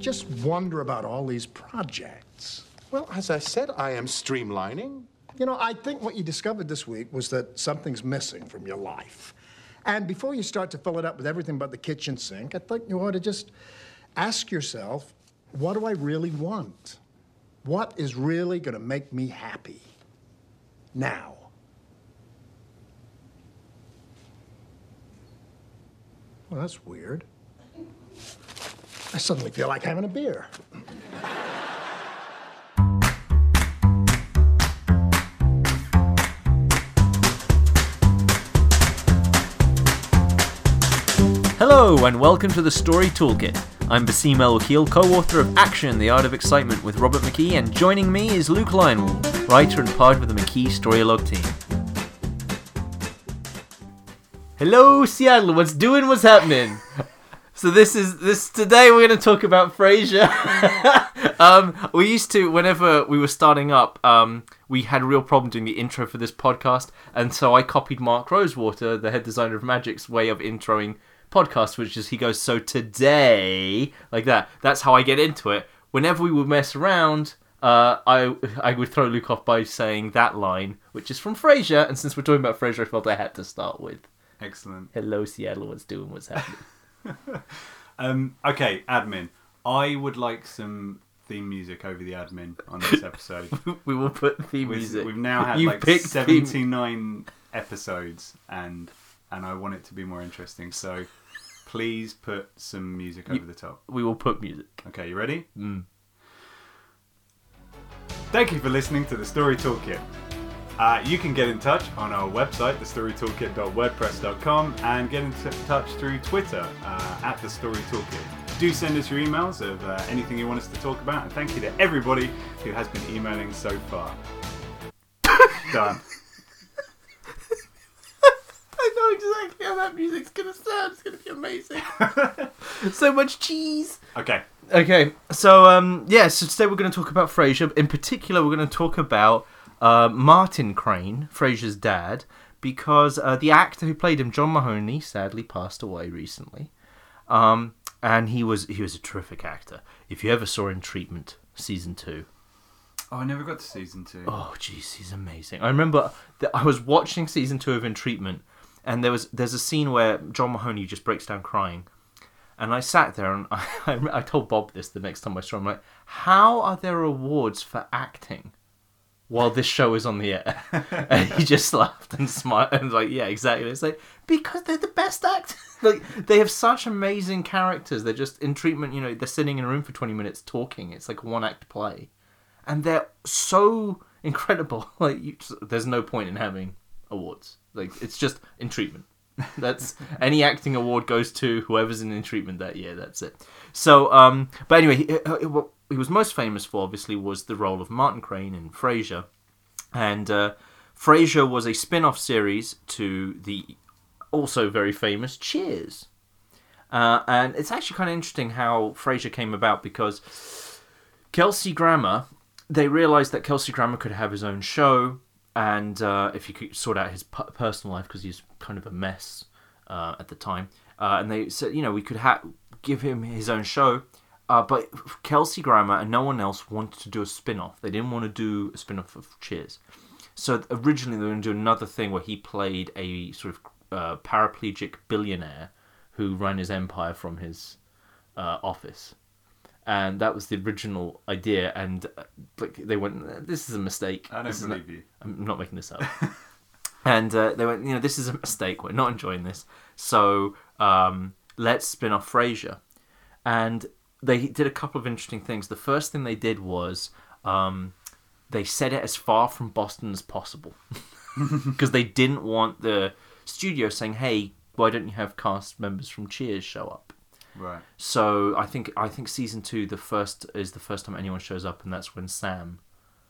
just wonder about all these projects. Well, as I said, I am streamlining. You know, I think what you discovered this week was that something's missing from your life. And before you start to fill it up with everything but the kitchen sink, I think you ought to just ask yourself what do I really want? What is really going to make me happy? Now. Well, that's weird. I suddenly feel like having a beer. Hello, and welcome to the Story Toolkit. I'm Basim El co author of Action, The Art of Excitement with Robert McKee, and joining me is Luke Lionel, writer and part of the McKee Storylogue team. Hello, Seattle, what's doing, what's happening? So this is this today we're going to talk about Frasier. um, we used to whenever we were starting up, um, we had a real problem doing the intro for this podcast, and so I copied Mark Rosewater, the head designer of Magic's way of introing podcasts, which is he goes so today like that. That's how I get into it. Whenever we would mess around, uh, I I would throw Luke off by saying that line, which is from Frasier, and since we're talking about Frasier, I felt I had to start with Excellent. "Hello Seattle, what's doing, what's happening." Um, okay, admin. I would like some theme music over the admin on this episode. we will put theme We've, music. we've now had You like theme- 79 episodes, and and I want it to be more interesting. So please put some music over the top. We will put music. Okay, you ready? Mm. Thank you for listening to the Story Toolkit. Uh, you can get in touch on our website, thestorytoolkit.wordpress.com, and get in t- touch through Twitter uh, at the Story Toolkit. Do send us your emails of uh, anything you want us to talk about, and thank you to everybody who has been emailing so far. Done. I know exactly how that music's gonna sound. It's gonna be amazing. so much cheese. Okay. Okay, so um, yeah, so today we're going to talk about Frasier. In particular, we're going to talk about uh, Martin Crane, Frasier's dad, because uh, the actor who played him, John Mahoney, sadly passed away recently. Um, and he was he was a terrific actor. If you ever saw In Treatment season two, Oh, I never got to season two. Oh, jeez, he's amazing. I remember that I was watching season two of In Treatment, and there was there's a scene where John Mahoney just breaks down crying, and I sat there and I, I, I told Bob this the next time I saw him. Like, how are there awards for acting while this show is on the air? and he just laughed and smiled and was like, yeah, exactly. It's like because they're the best actors. like they have such amazing characters. They're just in treatment. You know, they're sitting in a room for twenty minutes talking. It's like a one act play and they're so incredible. Like, you, there's no point in having awards. Like, it's just in treatment. That's any acting award goes to whoever's in, in treatment that year. That's it. So, um, but anyway, he, what he was most famous for, obviously, was the role of Martin Crane in Frasier, and uh, Frasier was a spin-off series to the also very famous Cheers. Uh, and it's actually kind of interesting how Frasier came about because Kelsey Grammer, they realized that Kelsey Grammer could have his own show, and uh, if he could sort out his personal life because he's kind of a mess uh, at the time, uh, and they said, you know, we could ha- give him his own show. Uh, but Kelsey Grammer and no one else wanted to do a spin off. They didn't want to do a spin off of Cheers. So originally they were going to do another thing where he played a sort of uh, paraplegic billionaire who ran his empire from his uh, office and that was the original idea. And uh, like they went, "This is a mistake." I don't This is not- believe you. I'm not making this up. and uh, they went, "You know, this is a mistake. We're not enjoying this. So um, let's spin off Frasier." And they did a couple of interesting things. The first thing they did was um, they set it as far from Boston as possible because they didn't want the studio saying, "Hey, why don't you have cast members from Cheers show up?" Right. So I think I think season two, the first is the first time anyone shows up, and that's when Sam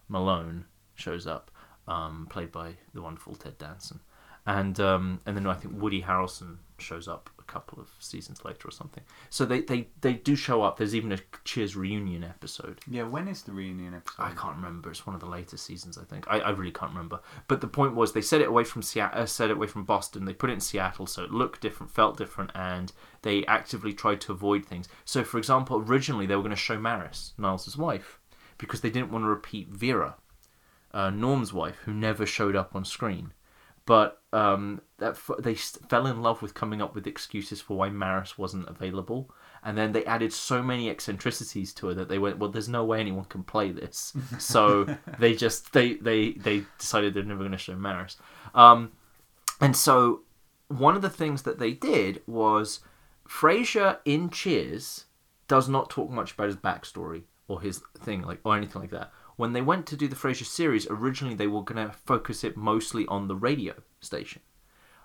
Malone shows up, um, played by the wonderful Ted Danson, and um, and then I think Woody Harrelson shows up couple of seasons later or something. So they, they, they do show up. There's even a Cheers reunion episode. Yeah, when is the reunion episode? I can't remember. It's one of the later seasons, I think. I, I really can't remember. But the point was, they set it away from Seattle, uh, set it away from Boston. They put it in Seattle, so it looked different, felt different, and they actively tried to avoid things. So, for example, originally they were going to show Maris, Niles' wife, because they didn't want to repeat Vera, uh, Norm's wife, who never showed up on screen. But um, that f- they s- fell in love with coming up with excuses for why Maris wasn't available, and then they added so many eccentricities to her that they went, "Well, there's no way anyone can play this." so they just they they they decided they're never going to show Maris, um, and so one of the things that they did was Frasier in Cheers does not talk much about his backstory or his thing like or anything like that. When they went to do the Frasier series, originally they were going to focus it mostly on the radio station.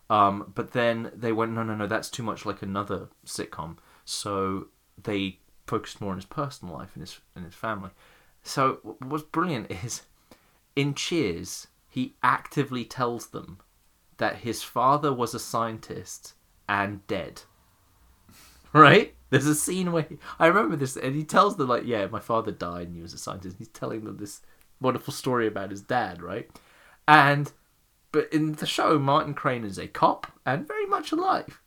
Um, but then they went, no, no, no, that's too much like another sitcom. So they focused more on his personal life and his and his family. So what's brilliant is in Cheers, he actively tells them that his father was a scientist and dead. Right? There's a scene where he, I remember this, and he tells them like, "Yeah, my father died, and he was a scientist." He's telling them this wonderful story about his dad, right? And but in the show, Martin Crane is a cop and very much alive.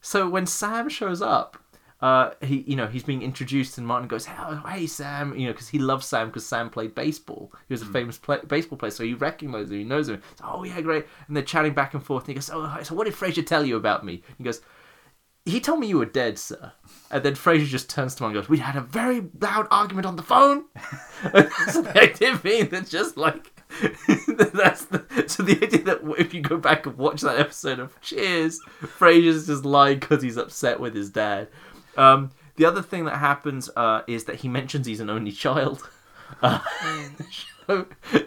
So when Sam shows up, uh, he you know he's being introduced, and Martin goes, "Hey, hey Sam," you know, because he loves Sam because Sam played baseball. He was a famous play- baseball player, so he recognizes him, he knows him. So, oh yeah, great. And they're chatting back and forth. And he goes, "Oh, so what did Frasier tell you about me?" He goes, "He told me you were dead, sir." And then Frasier just turns to him and goes, "We had a very loud argument on the phone." so the idea being that just like that's the, so the idea that if you go back and watch that episode of Cheers, Frasier's just lying because he's upset with his dad. Um, the other thing that happens uh, is that he mentions he's an only child uh,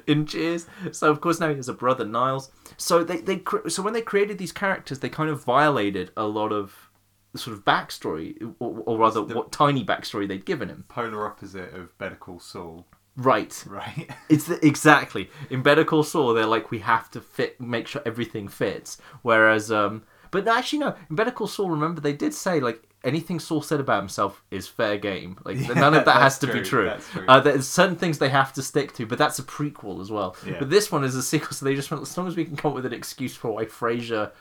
in Cheers. So of course now he has a brother Niles. So they they so when they created these characters, they kind of violated a lot of the sort of backstory, or, or rather, what tiny backstory they'd given him. Polar opposite of Better Call Saul, Right. right? It's the, exactly in Better Call Saul. They're like we have to fit, make sure everything fits. Whereas, um, but actually no. In Better Call Saul, remember they did say like anything Saul said about himself is fair game. Like Yeah, none of that has to be true, true. that's true. Uh, there's certain things they have to stick to, but that's a prequel as well. Yeah. But this one is a sequel, so they just went as long as we can come up with an excuse for why Frasier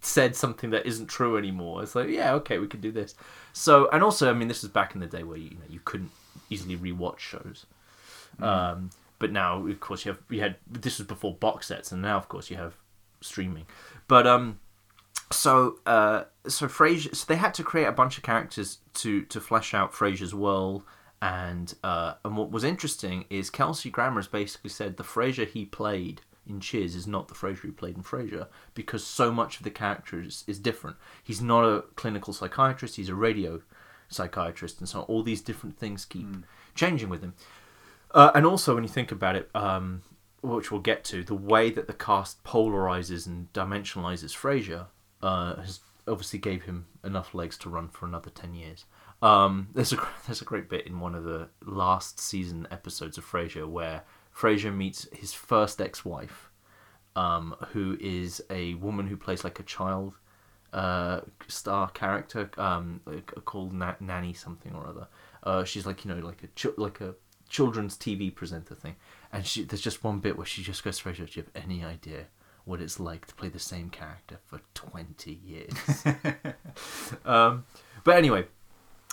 said something that isn't true anymore. It's like yeah, okay, we can do this. So and also, I mean, this was back in the day where you, you know you couldn't easily rewatch shows. Um, but now, of course, you have you had this was before box sets, and now, of course, you have streaming. But um, so uh, so Frasier, so they had to create a bunch of characters to to flesh out Frasier's world. And uh, and what was interesting is Kelsey Grammer has basically said the Frasier he played in Cheers is not the Frasier he played in Frasier because so much of the character is, is different. He's not a clinical psychiatrist; he's a radio psychiatrist, and so all these different things keep changing with him. Uh, and also, when you think about it, um, which we'll get to, the way that the cast polarizes and dimensionalizes Frasier uh, has obviously gave him enough legs to run for another ten years. Um, there's a there's a great bit in one of the last season episodes of Frasier where Frasier meets his first ex-wife, um, who is a woman who plays like a child uh, star character um, called Na- Nanny something or other. Uh, she's like you know like a ch- like a children's TV presenter thing, and she there's just one bit where she just goes to Frasier. Do you have any idea what it's like to play the same character for twenty years? um, but anyway,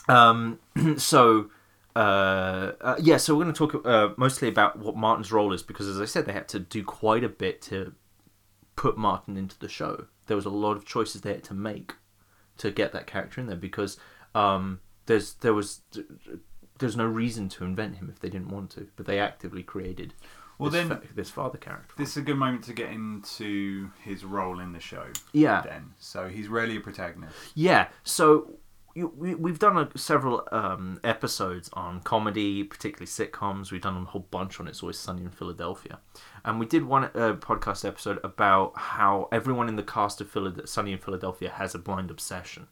um, so. Uh, uh, yeah, so we're going to talk uh, mostly about what Martin's role is because, as I said, they had to do quite a bit to put Martin into the show. There was a lot of choices they had to make to get that character in there because um, there's there was there's no reason to invent him if they didn't want to, but they actively created Well, this, then- fa- this father character. This is a good moment to get into his role in the show. Yeah. Then, so he's really a protagonist. Yeah, so we, we've done a, several um, episodes on comedy, particularly sitcoms. We've done a whole bunch on It's Always Sunny in Philadelphia. And we did one uh, podcast episode about how everyone in the cast of Philad- Sunny in Philadelphia has a blind obsession.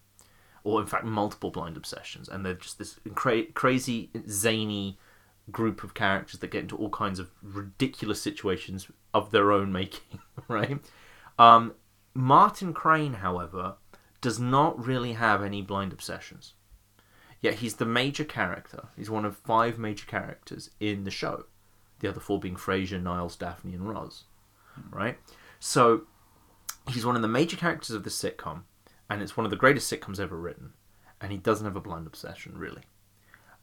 Or, in fact, multiple blind obsessions. And they're just this cra- crazy, zany group of characters that get into all kinds of ridiculous situations of their own making, right? Um, Martin Crane, however, does not really have any blind obsessions. Yet he's the major character. He's one of five major characters in the show. The other four being Frasier, Niles, Daphne, and Roz. Right? So he's one of the major characters of the sitcom, and it's one of the greatest sitcoms ever written. And he doesn't have a blind obsession, really.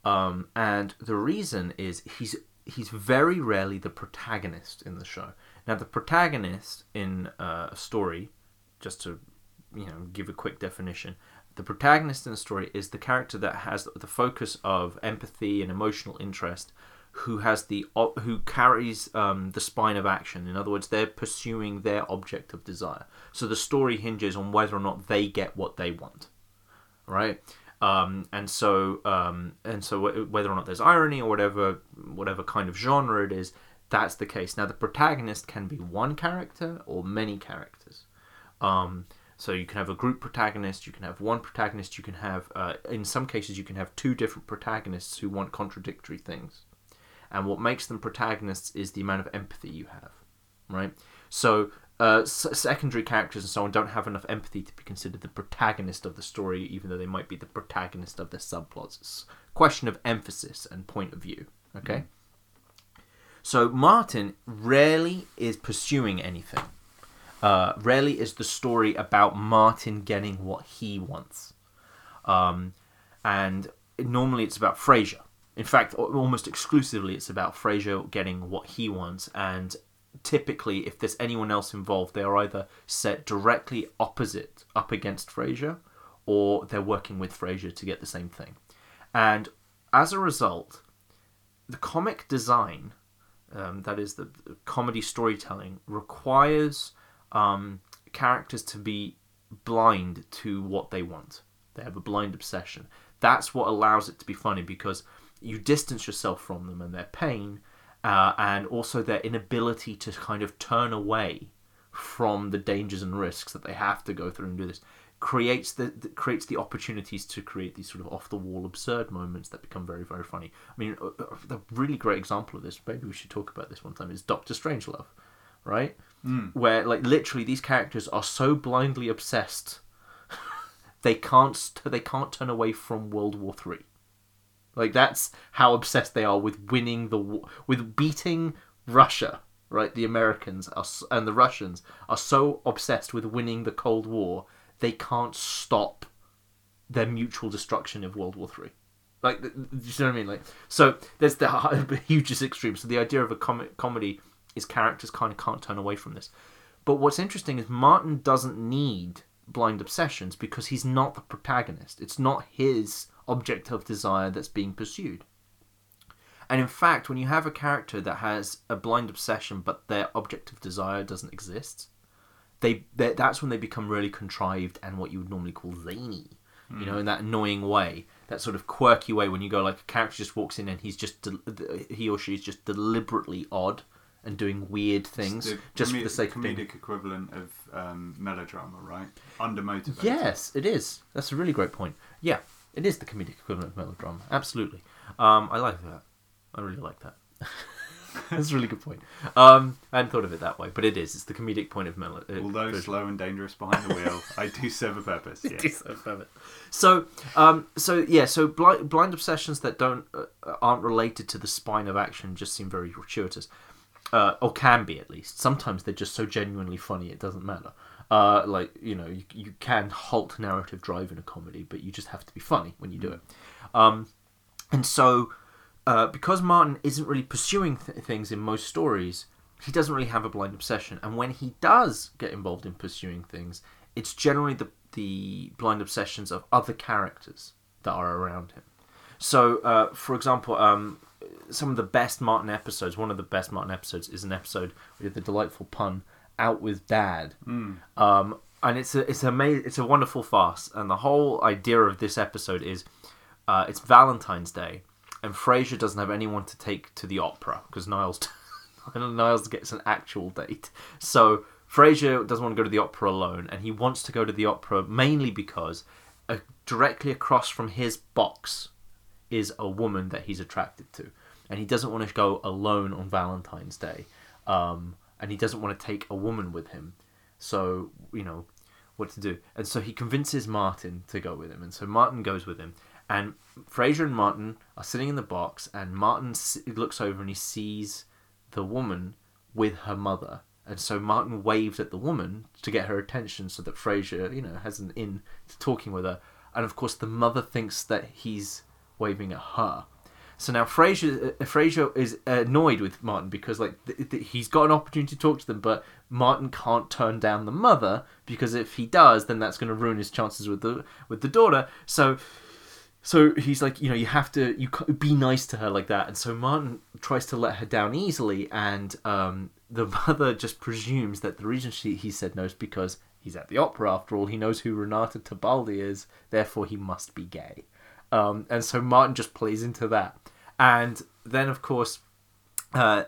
Um, and the reason is he's he's very rarely the protagonist in the show. Now, the protagonist in uh, a story, just to you know give a quick definition, the protagonist in a story is the character that has the focus of empathy and emotional interest, who has the who carries um, the spine of action. In other words, they're pursuing their object of desire. So the story hinges on whether or not they get what they want, right? Um, and so um, and so wh- whether or not there's irony or whatever whatever kind of genre it is, that's the case. Now the protagonist can be one character or many characters. Um, so you can have a group protagonist, you can have one protagonist, you can have, uh, in some cases, you can have two different protagonists who want contradictory things. And what makes them protagonists is the amount of empathy you have, right? So uh, s- secondary characters and so on don't have enough empathy to be considered the protagonist of the story, even though they might be the protagonist of their subplots. It's a question of emphasis and point of view, okay? So Martin rarely is pursuing anything. Uh, rarely is the story about Martin getting what he wants. Um, and normally it's about Frasier. In fact, almost exclusively it's about Frasier getting what he wants. And typically, if there's anyone else involved, they are either set directly opposite, up against Frasier, or they're working with Frasier to get the same thing. And as a result, the comic design, um, that is the, the comedy storytelling, requires um, characters to be blind to what they want. They have a blind obsession. That's what allows it to be funny because you distance yourself from them and their pain, uh, and also their inability to kind of turn away from the dangers and risks that they have to go through and do this creates the, creates the opportunities to create these sort of off the wall absurd moments that become very very funny. I mean, a, a- the really great example of this, maybe we should talk about this one time, is Doctor Strangelove, right? Mm. Where like literally these characters are so blindly obsessed, they can't they can't turn away from World War Three. Like that's how obsessed they are with winning the war, with beating Russia. Right, the Americans are, and the Russians are so obsessed with winning the Cold War, they can't stop their mutual destruction of World War Three. Like, do you know what I mean? Like, so there's the hugest extreme. So the idea of a com- comedy is characters kind of can't turn away from this. But what's interesting is Martin doesn't need blind obsessions because he's not the protagonist. It's not his object of desire that's being pursued. And in fact, when you have a character that has a blind obsession but their object of desire doesn't exist, they that's when they become really contrived and what you would normally call zany. You know, hmm. in that annoying way, that sort of quirky way when you go like a character just walks in and he's just del- he or she is just deliberately odd and doing weird things the just comed- for the sake of being comedic equivalent of um, melodrama, right? Undermotivated. Yes, it is. That's a really great point. Yeah, it is the comedic equivalent of melodrama. Absolutely. Um, I like that. I really like that. That's a really good point. Um, I hadn't thought of it that way, but it is. It's the comedic point of melo. uh, Although version. slow and dangerous behind the wheel, I do serve a purpose. Yes. is so perfect. So, um, so yeah, so blind, blind obsessions that don't uh, aren't related to the spine of action just seem very gratuitous, uh, or can be at least. Sometimes they're just so genuinely funny it doesn't matter. Uh, like you know, you, you can halt narrative drive in a comedy, but you just have to be funny when you do it. Um, and so, uh, because Martin isn't really pursuing th- things in most stories, he doesn't really have a blind obsession. And when he does get involved in pursuing things, it's generally the the blind obsessions of other characters that are around him. So, uh, for example, um, some of the best Martin episodes, one of the best Martin episodes is an episode with the delightful pun "Out with Dad," um, and it's a it's a it's a wonderful farce. And the whole idea of this episode is uh, it's Valentine's Day, and Frasier doesn't have anyone to take to the opera because Niles Niles gets an actual date. So Frasier doesn't want to go to the opera alone, and he wants to go to the opera mainly because uh, directly across from his box is a woman that he's attracted to, and he doesn't want to go alone on Valentine's Day, um, and he doesn't want to take a woman with him. So you know, what to do. And so he convinces Martin to go with him. And so Martin goes with him. And Frasier and Martin are sitting in the box, and Martin looks over and he sees the woman with her mother. And so Martin waves at the woman to get her attention so that Frasier, you know, has an in to talking with her. And of course, the mother thinks that he's waving at her. So now Frasier uh, Frasier is annoyed with Martin because like th- th- he's got an opportunity to talk to them, but Martin can't turn down the mother because if he does, then that's going to ruin his chances with the with the daughter. So so he's like, you know, you have to you be nice to her like that, and so Martin tries to let her down easily, and um, the mother just presumes that the reason she he said no is because he's at the opera. After all, he knows who Renata Tebaldi is, therefore he must be gay, um, and so Martin just plays into that, and then of course, uh,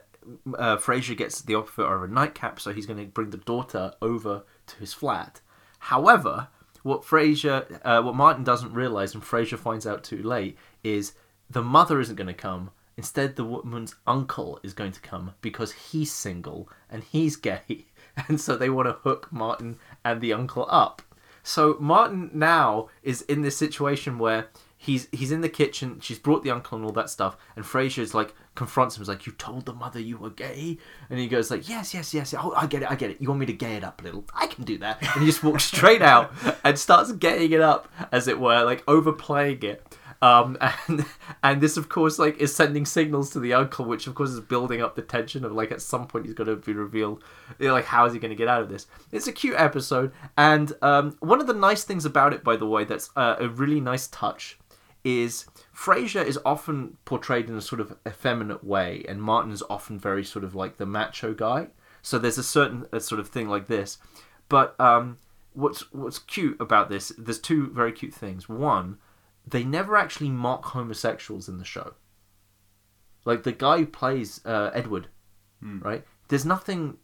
uh, Frasier gets the offer of a nightcap, so he's going to bring the daughter over to his flat. However, what Frasier, uh, what Martin doesn't realize, and Frasier finds out too late, is the mother isn't going to come. Instead, the woman's uncle is going to come because he's single and he's gay, and so they want to hook Martin and the uncle up. So Martin now is in this situation where he's he's in the kitchen. She's brought the uncle and all that stuff, and Frasier's like confronts him. He's like, "You told the mother you were gay," and he goes like, "Yes, yes, yes. Oh, I get it. I get it. You want me to gay it up a little? I can do that." And he just walks straight out and starts gaying it up, as it were, like overplaying it. Um, and and this of course like is sending signals to the uncle, which of course is building up the tension of like at some point he's going to be revealed. You know, like how is he going to get out of this? It's a cute episode, and um, one of the nice things about it, by the way, that's uh, a really nice touch, is Frasier is often portrayed in a sort of effeminate way, and Martin is often very sort of like the macho guy. So there's a certain a sort of thing like this, but um, what's what's cute about this? There's two very cute things. One they never actually mock homosexuals in the show. Like the guy who plays uh, Edward, right? There's nothing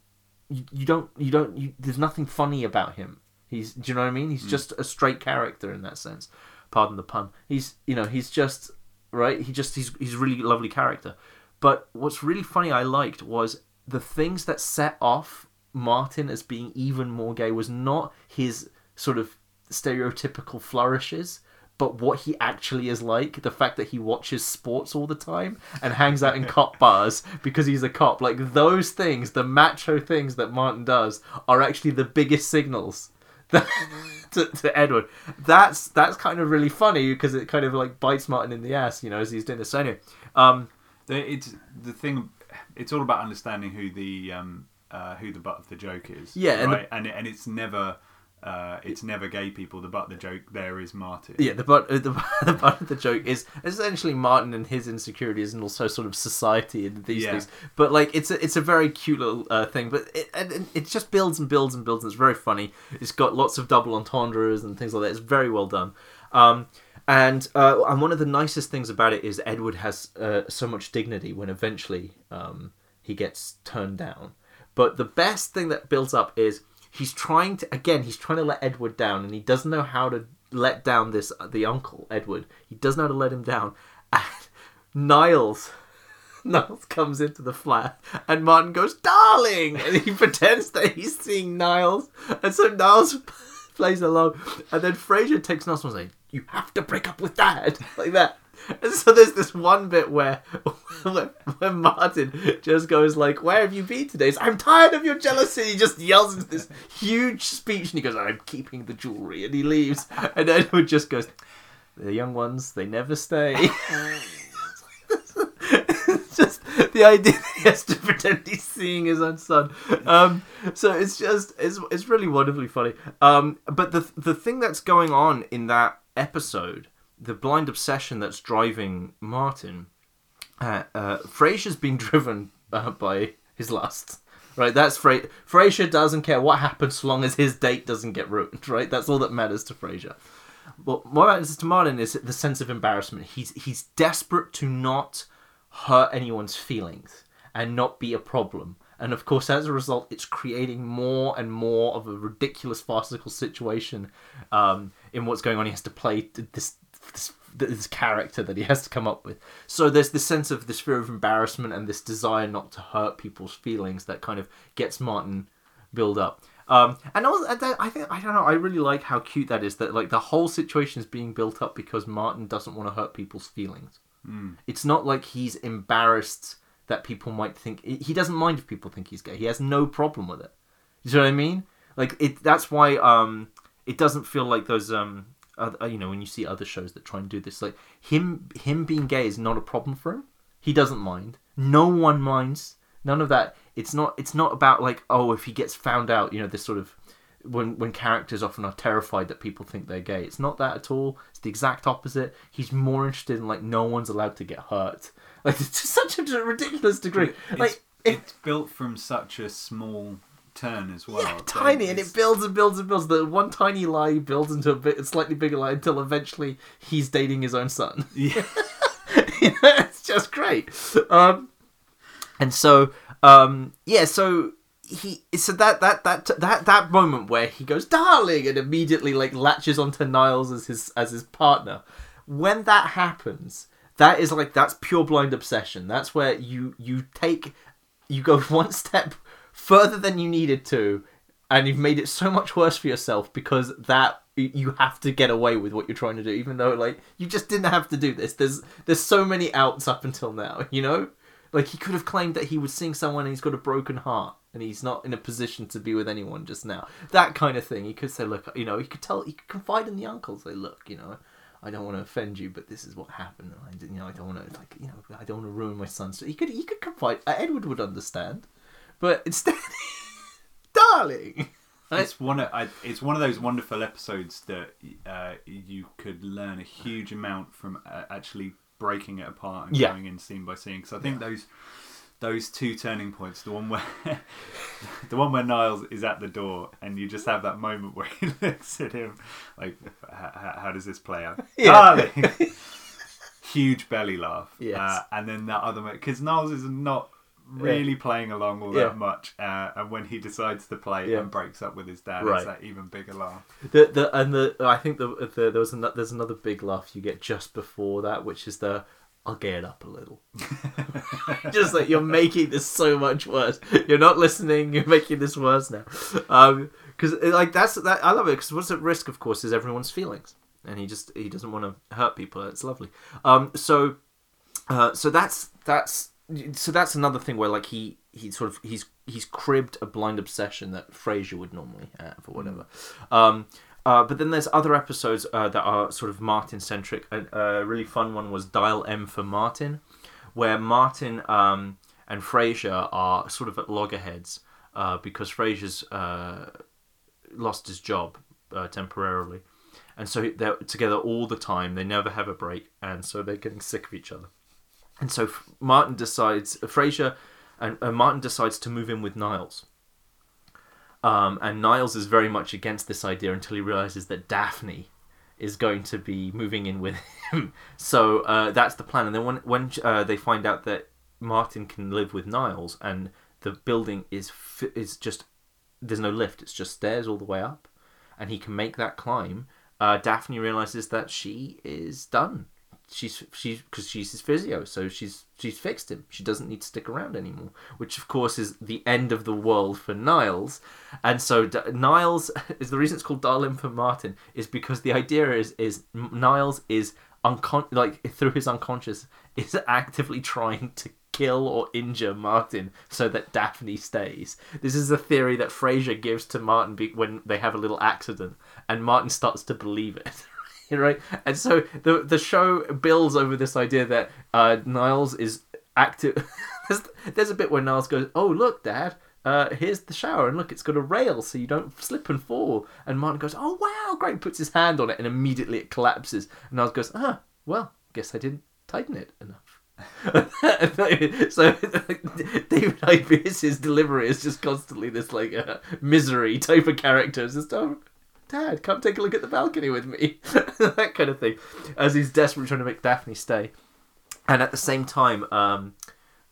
you, you don't you don't you, there's nothing funny about him. He's do you know what I mean? He's just a straight character in that sense. Pardon the pun. He's you know he's just right. He just he's he's a really lovely character. But what's really funny I liked was the things that set off Martin as being even more gay was not his sort of stereotypical flourishes, but what he actually is like. The fact that he watches sports all the time and hangs out in cop bars because he's a cop. Like those things, the macho things that Martin does, are actually the biggest signals. to, to Edward, that's that's kind of really funny because it kind of like bites Martin in the ass, you know, as he's doing this. So anyway, um, The- It's the thing. It's all about understanding who the um, uh, who the butt of the joke is. Yeah, and the- right? and and it's never uh, it's never gay people. The butt of the joke there is Martin. Yeah, the butt, uh, the, the butt of the joke is essentially Martin and his insecurities, and also sort of society and these Yeah. things. But like, it's a it's a very cute little uh, thing. But it and it just builds and builds and builds. And it's very funny. It's got lots of double entendres and things like that. It's very well done. Um, and uh, and one of the nicest things about it is Edward has uh, so much dignity when eventually um, he gets turned down. But the best thing that builds up is he's trying to again he's trying to let Edward down and he doesn't know how to let down this uh, the uncle Edward. He doesn't know how to let him down. And Niles Niles comes into the flat and Martin goes, "Darling," and he pretends that he's seeing Niles, and so Niles plays along, and then Frasier takes Niles and says, "You have to break up with Dad," like that. And so there's this one bit where, where, where Martin just goes like, "Where have you been today?" He's, I'm tired of your jealousy. He just yells into this huge speech, and he goes, "I'm keeping the jewelry," and he leaves. And Edward just goes, "The young ones, they never stay." just the idea that he has to pretend he's seeing his own son. Um, so it's just it's it's really wonderfully funny. Um, but the the thing that's going on in that episode, the blind obsession that's driving Martin, uh, uh, Frasier's been driven uh, by his lust. Right, that's Fra- Frasier doesn't care what happens so long as his date doesn't get ruined. Right, that's all that matters to Frasier. But what matters to Martin is the sense of embarrassment. He's he's desperate to not hurt anyone's feelings and not be a problem. And of course, as a result, it's creating more and more of a ridiculous, farcical situation um, in what's going on. He has to play this, this character that he has to come up with. So there's this sense of this fear of embarrassment and this desire not to hurt people's feelings that kind of gets Martin build up. Um, and also, I think I don't know. I really like how cute that is. That like the whole situation is being built up because Martin doesn't want to hurt people's feelings. It's not like he's embarrassed that people might think he doesn't mind if people think he's gay. He has no problem with it. You know what I mean? Like it. That's why um, it doesn't feel like those um, other, you know, when you see other shows that try and do this, like him him being gay is not a problem for him. He doesn't mind. No one minds. None of that. It's not. It's not about like oh, if he gets found out, you know, this sort of when when characters often are terrified that people think they're gay. It's not that at all. It's the exact opposite. He's more interested in like no one's allowed to get hurt. Like it's to such a ridiculous degree. It's, Like it, it's built from such a small turn as well. yeah, tiny, and it builds and builds and builds. The one tiny lie builds into a bit, a slightly bigger lie until eventually he's dating his own son. Yeah. it's just great. Um, and so, um, yeah, so he, so that that that that that moment where he goes, "Darling," and immediately like latches onto Niles as his as his partner. When that happens, that is like that's pure blind obsession. That's where you you take you go one step further than you needed to, and you've made it so much worse for yourself because that you have to get away with what you're trying to do, even though like you just didn't have to do this. There's there's so many outs up until now, you know. Like he could have claimed that he was seeing someone and he's got a broken heart and he's not in a position to be with anyone just now. That kind of thing. He could say, look, you know, he could tell, he could confide in the uncle. Say, look, you know, I don't want to offend you, but this is what happened. I, you know, I don't want to, like, you know, I don't want to ruin my son. So he could, he could confide. Uh, Edward would understand, but instead, darling. It's one of I, it's one of those wonderful episodes that uh, you could learn a huge amount from uh, actually breaking it apart and Yeah. going in scene by scene. Because I think those those two turning points, the one where the one where Niles is at the door and you just have that moment where he looks at him like, "H- how does this play out, Yeah. darling? Huge belly laugh. Yes. Uh, and then that other moment, because Niles is not really playing along all Yeah. that much, uh, and when he decides to play Yeah. and breaks up with his dad, Right. it's that even bigger laugh. The the and the I think the, the there was another, there's another big laugh you get just before that, which is the I'll get it up a little. just like you're making this so much worse. You're not listening. You're making this worse now. Um, because like that's that I love it because what's at risk, of course, is everyone's feelings, and he just he doesn't want to hurt people. It's lovely. Um, so uh, so that's that's so that's another thing where like he he sort of he's he's cribbed a blind obsession that Frasier would normally have or whatever. Um, uh, but then there's other episodes uh, that are sort of Martin centric. A, a really fun one was Dial M for Martin, where Martin um, and Frasier are sort of at loggerheads uh, because Frasier's uh, lost his job uh, temporarily. And so they're together all the time. They never have a break, and so they're getting sick of each other. And so Martin decides, Frasier and uh, Martin decides to move in with Niles. Um, and Niles is very much against this idea until he realizes that Daphne is going to be moving in with him. So uh, that's the plan. And then when when uh, they find out that Martin can live with Niles and the building is fi- is just there's no lift, it's just stairs all the way up, and he can make that climb. Uh, Daphne realizes that she is done. She's she's because she's his physio, so she's she's fixed him. She doesn't need to stick around anymore, which of course is the end of the world for Niles. And so D- Niles is the reason it's called Dial M for Martin is because the idea is is Niles is uncon like through his unconscious is actively trying to kill or injure Martin so that Daphne stays. This is a theory that Frasier gives to Martin when they have a little accident, and Martin starts to believe it. right, and so the the show builds over this idea that uh, Niles is active. there's, there's a bit where Niles goes, "Oh look, Dad." Uh, here's the shower, and look, it's got a rail so you don't slip and fall. And Martin goes, "Oh wow, great!" Puts his hand on it, and immediately it collapses. And Niles goes, "Ah, well, guess I didn't tighten it enough." so David Hyde Pierce's delivery is just constantly this like uh, misery type of character. It's just oh, Dad, come take a look at the balcony with me, that kind of thing. As he's desperately trying to make Daphne stay, and at the same time, um,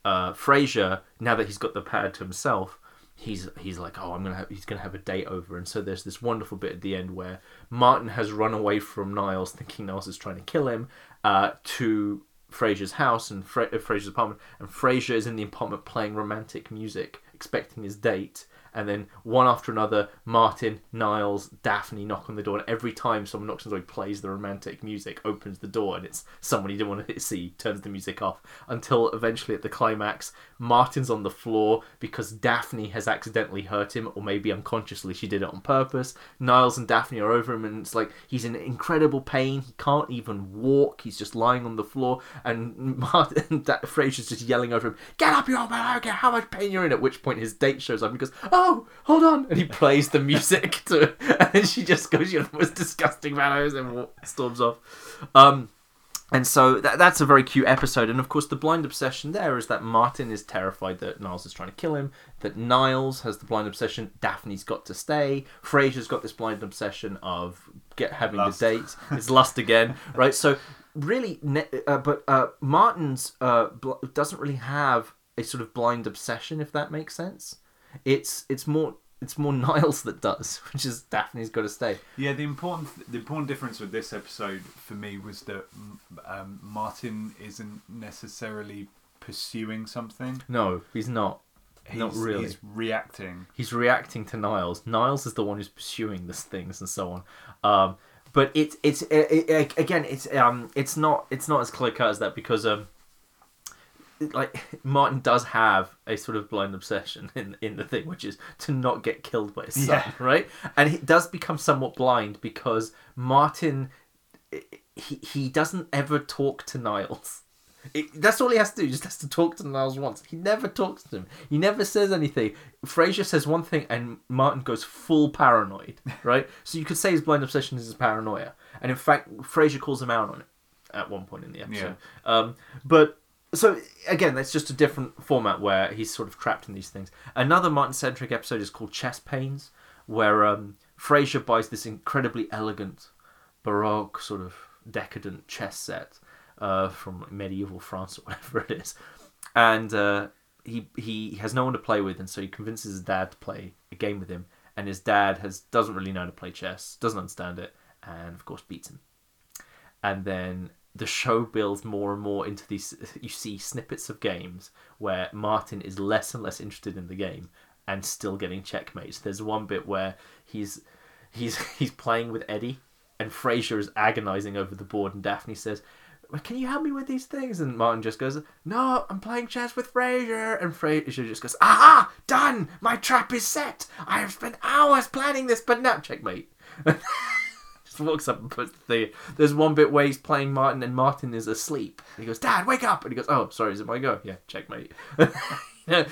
uh, Frasier, now that he's got the pad to himself, he's he's like, oh, I'm gonna have, he's gonna have a date over, and so there's this wonderful bit at the end where Martin has run away from Niles, thinking Niles is trying to kill him, uh, to Frasier's house and Fra- Frasier's apartment, and Frasier is in the apartment playing romantic music, expecting his date, and then one after another, Martin, Niles, Daphne knock on the door, and every time someone knocks on the door, plays the romantic music, opens the door, and it's someone he didn't want to see, turns the music off, until eventually at the climax, Martin's on the floor because Daphne has accidentally hurt him, or maybe unconsciously she did it on purpose. Niles and Daphne are over him, and it's like he's in incredible pain. He can't even walk. He's just lying on the floor, and Martin da- Frasier's just yelling over him, "Get up, you old man! I don't care how much pain you're in." At which point his date shows up and goes, "Oh, hold on," and he plays the music to, and she just goes, "You're the most disgusting man," I've ever-" and storms off. Um, and so that, that's a very cute episode. And of course, the blind obsession there is that Martin is terrified that Niles is trying to kill him, that Niles has the blind obsession, Daphne's got to stay, Frasier's got this blind obsession of get having Lust. the date, it's lust again, right? So, really, uh, but uh, Martin's uh, bl- doesn't really have a sort of blind obsession, if that makes sense. It's it's more it's more Niles that does, which is Daphne's got to stay. Yeah, the important the important difference with this episode for me was that um, Martin isn't necessarily pursuing something. No, he's not. He's, Not really. He's reacting. he's reacting to Niles. Niles is the one who's pursuing these things and so on. Um, but it's it's it, it, again it's um it's not it's not as clear cut as that because um like Martin does have a sort of blind obsession in in the thing, which is to not get killed by his son, Yeah. right? And he does become somewhat blind because Martin he he doesn't ever talk to Niles. It, that's all he has to do. He just has to talk to Niles once. He never talks to him. He never says anything. Frasier says one thing, and Martin goes full paranoid. Right. so you could say his blind obsession is his paranoia, and in fact, Frasier calls him out on it at one point in the episode. Um, but so again, that's just a different format where he's sort of trapped in these things. Another Martin-centric episode is called Chess Pains, where um, Frasier buys this incredibly elegant, baroque sort of decadent chess set uh, from medieval France or whatever it is, and uh, he he has no one to play with, and so he convinces his dad to play a game with him, and his dad has doesn't really know how to play chess, doesn't understand it, and of course beats him. And then the show builds more and more into these. You see snippets of games where Martin is less and less interested in the game and still getting checkmates. There's one bit where he's he's he's playing with Eddie, and Frasier is agonizing over the board, and Daphne says. Can you help me with these things? And Martin just goes, No, I'm playing chess with Frasier. And Frasier just goes, Aha! Done! My trap is set! I have spent hours planning this, but now checkmate. walks up and puts the thing. There's one bit where he's playing Martin and Martin is asleep. And he goes, Dad, wake up! And he goes, Oh, sorry, is it my go? Yeah, checkmate. And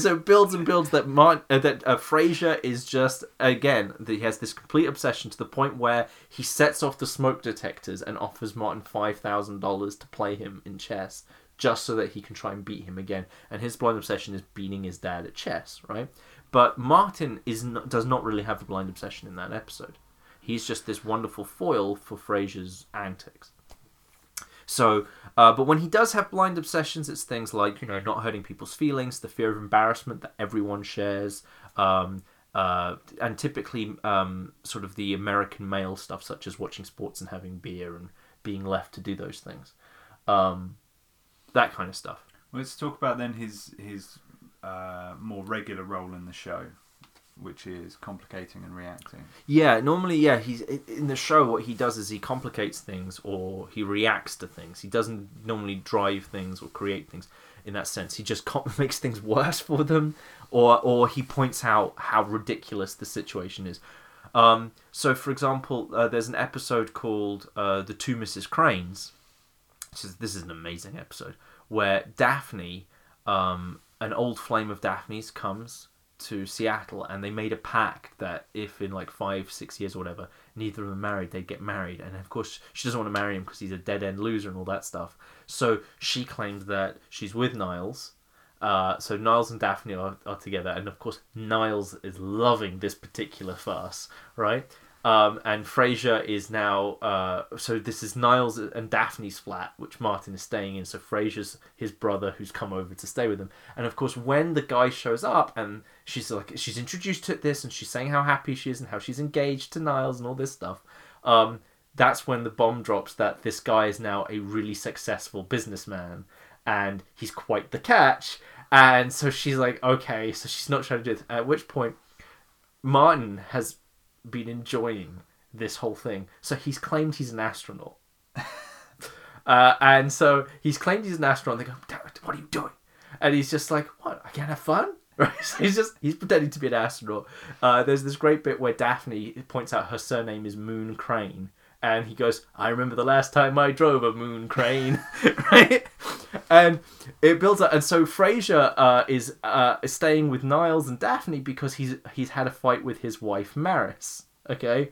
so it builds and builds that Martin, uh, that uh, Frasier is just again that he has this complete obsession to the point where he sets off the smoke detectors and offers Martin five thousand dollars to play him in chess just so that he can try and beat him again. And his blind obsession is beating his dad at chess, right? But Martin is not, does not really have a blind obsession in that episode. He's just this wonderful foil for Frasier's antics. So, uh, but when he does have blind obsessions, it's things like you know not hurting people's feelings, the fear of embarrassment that everyone shares, um, uh, and typically um, sort of the American male stuff, such as watching sports and having beer and being left to do those things, um, that kind of stuff. Let's talk about then his his uh, more regular role in the show, which is complicating and reacting. Yeah, normally, yeah, he's in the show. What he does is he complicates things or he reacts to things. He doesn't normally drive things or create things in that sense. He just makes things worse for them, or or he points out how ridiculous the situation is. Um, so, for example, uh, there's an episode called uh, "The Two Mrs. Cranes." This is, this is an amazing episode where Daphne, um, an old flame of Daphne's, comes to Seattle and they made a pact that if in like five, six years or whatever, neither of them married, they'd get married. And of course, she doesn't want to marry him because he's a dead end loser and all that stuff. So she claims that she's with Niles. Uh, so Niles and Daphne are, are together, and of course Niles is loving this particular farce, right? Um, and Frasier is now uh, so this is Niles and Daphne's flat, which Martin is staying in. So Frasier's his brother, who's come over to stay with them. And of course, when the guy shows up and she's like she's introduced to this, and she's saying how happy she is and how she's engaged to Niles and all this stuff. Um, that's when the bomb drops that this guy is now a really successful businessman, and he's quite the catch. And so she's like, okay, so she's not trying to do it. At which point, Martin has been enjoying this whole thing, so he's claimed he's an astronaut. uh, and so he's claimed he's an astronaut. And they go, "What are you doing?" And he's just like, "What? I can't have fun." Right? So he's just he's pretending to be an astronaut. Uh, there's this great bit where Daphne points out her surname is Moon Crane, and he goes, "I remember the last time I drove a Moon Crane," right? And it builds up, and so Frasier uh, is uh, staying with Niles and Daphne because he's he's had a fight with his wife Maris. Okay,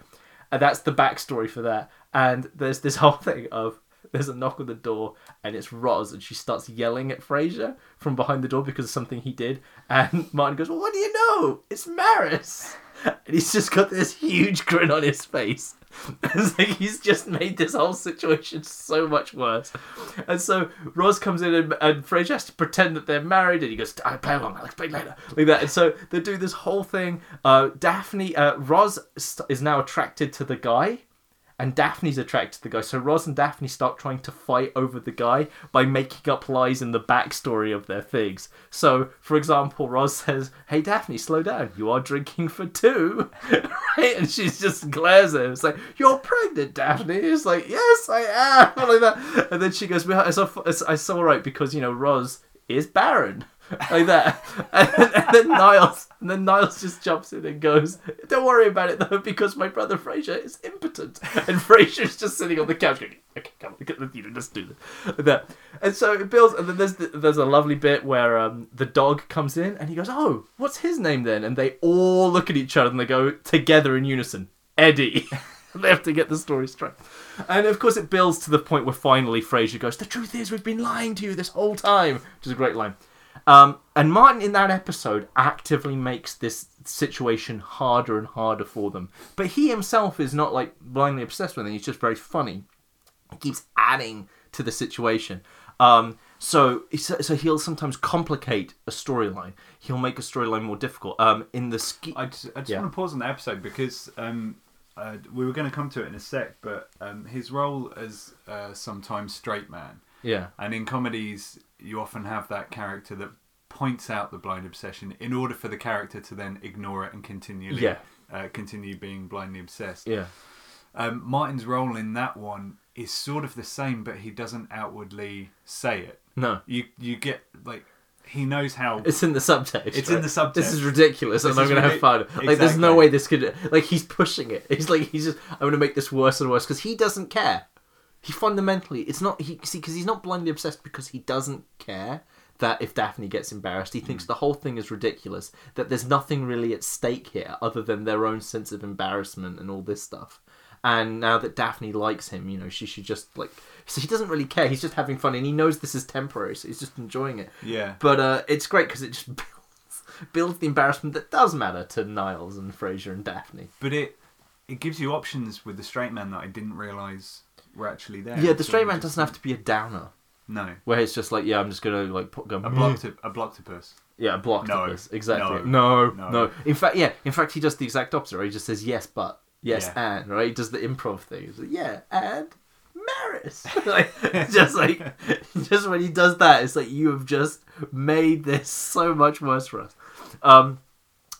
and that's the backstory for that. And there's this whole thing of there's a knock on the door and it's Roz and she starts yelling at Frasier from behind the door because of something he did. And Martin goes, Well, what do you know? It's Maris. And he's just got this huge grin on his face. It's like he's just made this whole situation so much worse. And so Roz comes in and, and has to pretend that they're married and he goes, I play along, I'll explain later. Like that. And so they do this whole thing. Uh, Daphne, uh, Roz is now attracted to the guy and Daphne's attracted to the guy. So Roz and Daphne start trying to fight over the guy by making up lies in the backstory of their things. So, for example, Roz says, "Hey Daphne, slow down. You are drinking for two. right?" And she's just glares at him. It's like, "You're pregnant, Daphne." It's like, "Yes, I am." like that. And then she goes, "Well, "I saw, I saw right because you know Roz is barren." Like that. And, and then Niles, and then Niles just jumps in and goes, "Don't worry about it though, because my brother Frasier is impotent." And Frasier's just sitting on the couch going, "Okay, come on, just do this." That. And so it builds, and then there's the, there's a lovely bit where um, the dog comes in and he goes, "Oh, what's his name then?" And they all look at each other and they go together in unison, Eddie. they have to get the story straight. And of course, it builds to the point where finally Frasier goes, "The truth is, we've been lying to you this whole time," which is a great line. Um, and Martin in that episode actively makes this situation harder and harder for them. But he himself is not like blindly obsessed with it. He's just very funny. He keeps adding to the situation. Um, so, so he'll sometimes complicate a storyline. He'll make a storyline more difficult. Um, in the ski, I just, I just Yeah. want to pause on the episode because um, uh, we were going to come to it in a sec, but um, his role as uh, sometimes straight man, yeah, and in comedies, you often have that character that points out the blind obsession in order for the character to then ignore it and continually Yeah. uh, continue being blindly obsessed. yeah, Um, Martin's role in that one is sort of the same, but he doesn't outwardly say it. no, You you get like he knows how it's in the subtext. It's in the subtext. This is ridiculous, This and I'm gonna have fun. Like, there's no way this could. Like, he's pushing it. He's like, he's just. I'm gonna make this worse and worse because he doesn't care. He fundamentally, it's not. He see because he's not blindly obsessed because he doesn't care that if Daphne gets embarrassed, he thinks the whole thing is ridiculous. That there's nothing really at stake here other than their own sense of embarrassment and all this stuff. And now that Daphne likes him, you know, she should just like. So he doesn't really care. He's just having fun, and he knows this is temporary, so he's just enjoying it. yeah. But uh, it's great because it just builds, builds the embarrassment that does matter to Niles and Frasier and Daphne. But it it gives you options with the straight man that I didn't realise were actually there. Yeah, the straight man doesn't have to be a downer. No, Where it's just like, yeah, I'm just gonna like put, go. a blocked a blocktopus. Yeah, a block No. Exactly. no, No, no, no. In fact, yeah. In fact, he does the exact opposite. Right? He just says yes, but yes, Yeah. and right. He does the improv thing. He's like, yeah, and Maris. like, just like, just when he does that, it's like you have just made this so much worse for us. Um,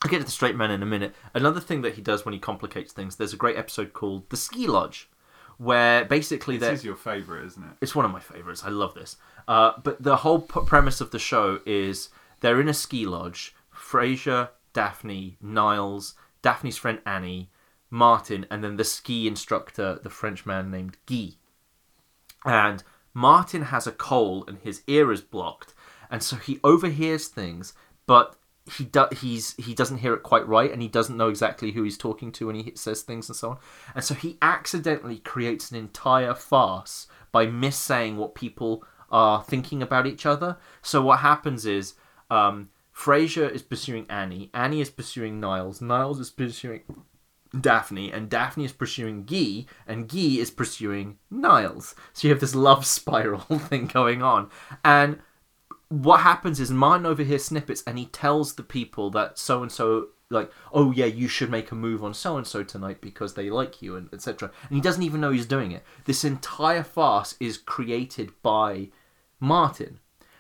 I'll get to the straight man in a minute. Another thing that he does when he complicates things, there's a great episode called The Ski Lodge, where basically This is your favourite, isn't it? it's one of my favorites. I love this. Uh, but the whole p- premise of the show is they're in a ski lodge. Frasier, Daphne, Niles, Daphne's friend Annie, Martin, and then the ski instructor, the French man named Guy. And Martin has a cold and his ear is blocked, and so he overhears things, but he do- he's he doesn't hear it quite right, and he doesn't know exactly who he's talking to when he says things and so on. And so he accidentally creates an entire farce by missaying what people are thinking about each other. So what happens is. Um, Frasier is pursuing Annie. Annie is pursuing Niles. Niles is pursuing Daphne, and Daphne is pursuing Guy, and Guy is pursuing Niles. So you have this love spiral thing going on. And what happens is Martin overhears snippets and he tells the people that so and so like, oh yeah, you should make a move on so and so tonight because they like you and etc. And he doesn't even know he's doing it. This entire farce is created by Martin.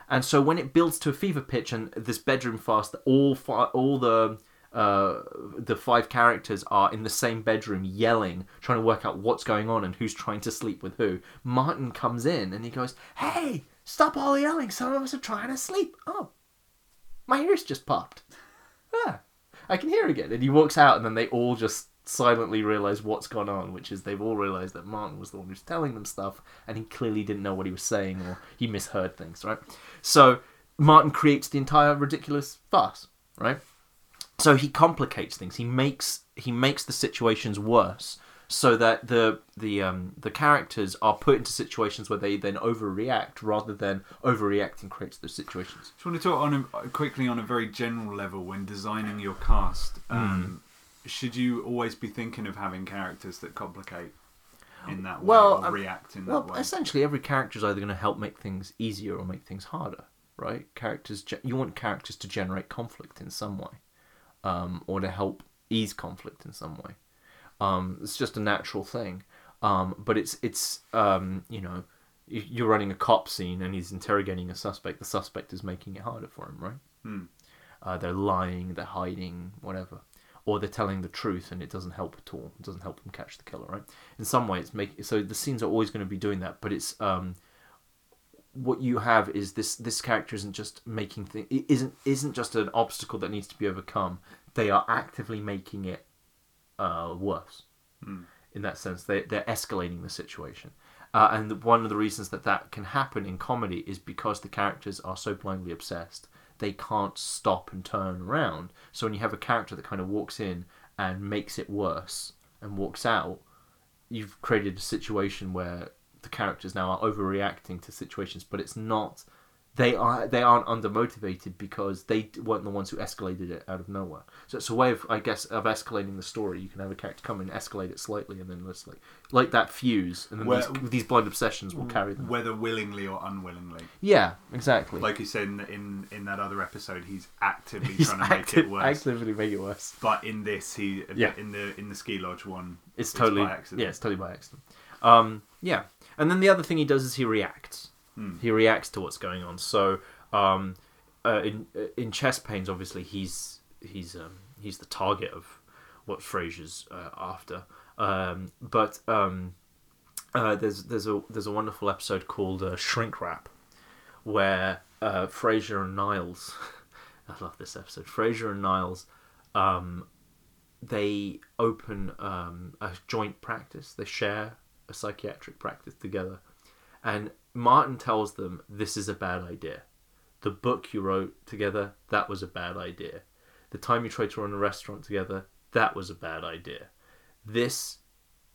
And so when it builds to a fever pitch and this bedroom farce, that all fi- all the uh, the five characters are in the same bedroom yelling, trying to work out what's going on and who's trying to sleep with who. Martin comes in and he goes, "Hey, stop all yelling! Some of us are trying to sleep." Oh, my ears just popped. Ah, I can hear again. And he walks out, and then they all just silently realize what's gone on, which is they've all realized that Martin was the one who's telling them stuff, and he clearly didn't know what he was saying or he misheard things, right? So Martin creates the entire ridiculous farce, right? So he complicates things. He makes he makes the situations worse so that the the um the characters are put into situations where they then overreact rather than overreact and create those situations. Just want to talk on a, quickly on a very general level when designing your cast. Hmm. Um, Should you always be thinking of having characters that complicate in that way Well, or um, react in Well, that way? Well, essentially, every character is either going to help make things easier or make things harder, right? Characters, you want characters to generate conflict in some way, um, or to help ease conflict in some way. Um, it's just a natural thing, um, but it's it's um, you know, you're running a cop scene and he's interrogating a suspect. The suspect is making it harder for him, right? Uh, they're lying, they're hiding, whatever, or they're telling the truth, and it doesn't help at all. It doesn't help them catch the killer, right? In some way, it's making so the scenes are always going to be doing that, but it's um, what you have is this this character isn't just making things it isn't isn't just an obstacle that needs to be overcome. They are actively making it uh, worse. In that sense, they they're escalating the situation. Uh, and one of the reasons that that can happen in comedy is because the characters are so blindly obsessed they can't stop and turn around. So when you have a character that kind of walks in and makes it worse and walks out, you've created a situation where the characters now are overreacting to situations, but it's not. They are they aren't undermotivated because they weren't the ones who escalated it out of nowhere. So it's a way of I guess of escalating the story. You can have a character come and escalate it slightly, and then just like like that fuse, and then Where- these, these blind obsessions will carry them. Whether willingly or unwillingly. Yeah, exactly. Like you said in, in, in that other episode, he's actively He's trying to make it worse. actively make it worse. But in this, he Yeah. in the in the ski lodge one, It's totally by accident. yeah, it's totally by accident. Um, yeah, and then the other thing he does is he reacts. He reacts to what's going on. So um, uh, in in Chess Pains, obviously he's he's um, he's the target of what Frasier's uh, after. Um, but um, uh, there's there's a there's a wonderful episode called uh, Shrink Rap, where uh, Frasier and Niles. I love this episode. Frasier and Niles um, they open um, a joint practice. They share a psychiatric practice together. And Martin tells them this is a bad idea. The book you wrote together, that was a bad idea. The time you tried to run a restaurant together, that was a bad idea. This,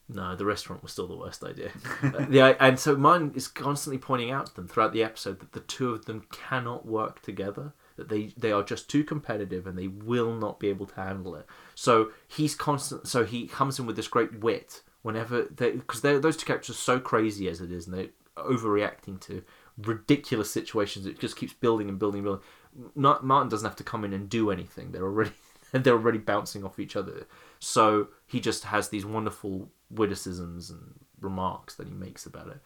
no, the restaurant was still the worst idea. Uh, the, and so Martin is constantly pointing out to them throughout the episode that the two of them cannot work together that they they are just too competitive and they will not be able to handle it. So he's constant. So he comes in with this great wit whenever they because those two characters are so crazy as it is, and they're overreacting to ridiculous situations. It just keeps building and building and building. Not Martin doesn't have to come in and do anything. They're already they're already bouncing off each other. So he just has these wonderful witticisms and remarks that he makes about it.